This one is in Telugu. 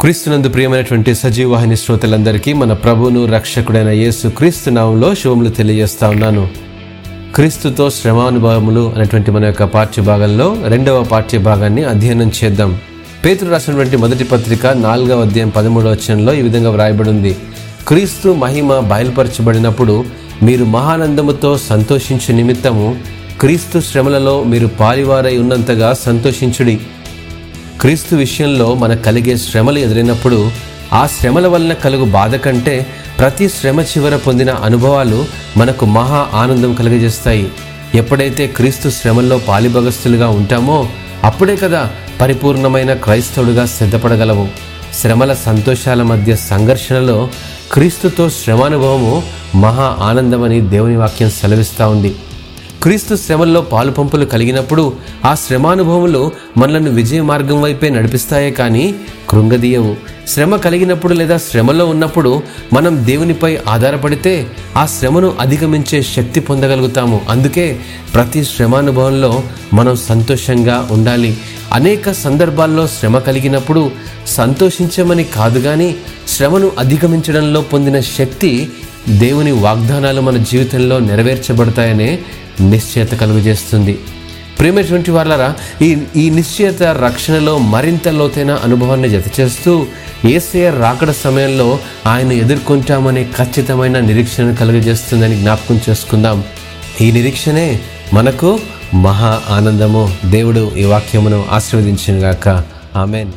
క్రీస్తునందు ప్రియమైనటువంటి సజీవాహిని శ్రోతలందరికీ మన ప్రభువును రక్షకుడైన యేసు క్రీస్తు నామంలో శుభములు తెలియజేస్తా ఉన్నాను. క్రీస్తుతో శ్రమానుభవములు అనేటువంటి మన యొక్క పాఠ్య భాగంలో రెండవ పాఠ్య భాగాన్ని అధ్యయనం చేద్దాం. పేతురు రాసినటువంటి మొదటి పత్రిక నాలుగవ అధ్యాయం పదమూడవ వచనంలో ఈ విధంగా వ్రాయబడి ఉంది క్రీస్తు మహిమ బయలుపరచబడినప్పుడు మీరు మహానందముతో సంతోషించు నిమిత్తము క్రీస్తు శ్రమలలో మీరు పాలివారై ఉన్నంతగా సంతోషించుడి. క్రీస్తు విషయంలో మనకు కలిగే శ్రమలు ఎదురైనప్పుడు ఆ శ్రమల వలన కలుగు బాధ కంటే ప్రతి శ్రమ చివర పొందిన అనుభవాలు మనకు మహా ఆనందం కలిగజేస్తాయి. ఎప్పుడైతే క్రీస్తు శ్రమల్లో పాలిభగస్తులుగా ఉంటామో అప్పుడే కదా పరిపూర్ణమైన క్రైస్తవుడుగా సిద్ధపడగలవు శ్రమల సంతోషాల మధ్య సంఘర్షణలో క్రీస్తుతో శ్రమానుభవము మహా ఆనందమని దేవుని వాక్యం సెలవిస్తూ ఉంది. క్రీస్తు శ్రమల్లో పాలు పంపులు కలిగినప్పుడు ఆ శ్రమానుభవములు మనలను విజయ మార్గం వైపే నడిపిస్తాయే కానీ కృంగదీయవు. శ్రమ కలిగినప్పుడు లేదా శ్రమలో ఉన్నప్పుడు మనం దేవునిపై ఆధారపడితే ఆ శ్రమను అధిగమించే శక్తి పొందగలుగుతాము. అందుకే ప్రతి శ్రమానుభవంలో మనం సంతోషంగా ఉండాలి. అనేక సందర్భాల్లో శ్రమ కలిగినప్పుడు సంతోషించమని కాదు కానీ శ్రమను అధిగమించడంలో పొందిన శక్తి దేవుని వాగ్దానాలు మన జీవితంలో నెరవేర్చబడతాయనే నిశ్చయత కలుగజేస్తుంది. ప్రేమటువంటి వాళ్ళరా ఈ ఈ నిశ్చయత రక్షణలో మరింత లోతైన అనుభవాన్ని జతచేస్తూ ఏసయ రాకడ సమయంలో ఆయన ఎదుర్కొంటామనే ఖచ్చితమైన నిరీక్షణ కలుగజేస్తుందని జ్ఞాపకం చేసుకుందాం. ఈ నిరీక్షనే మనకు మహా ఆనందము. దేవుడు ఈ వాక్యమును ఆశీర్వదించినగాక. ఆమెన్.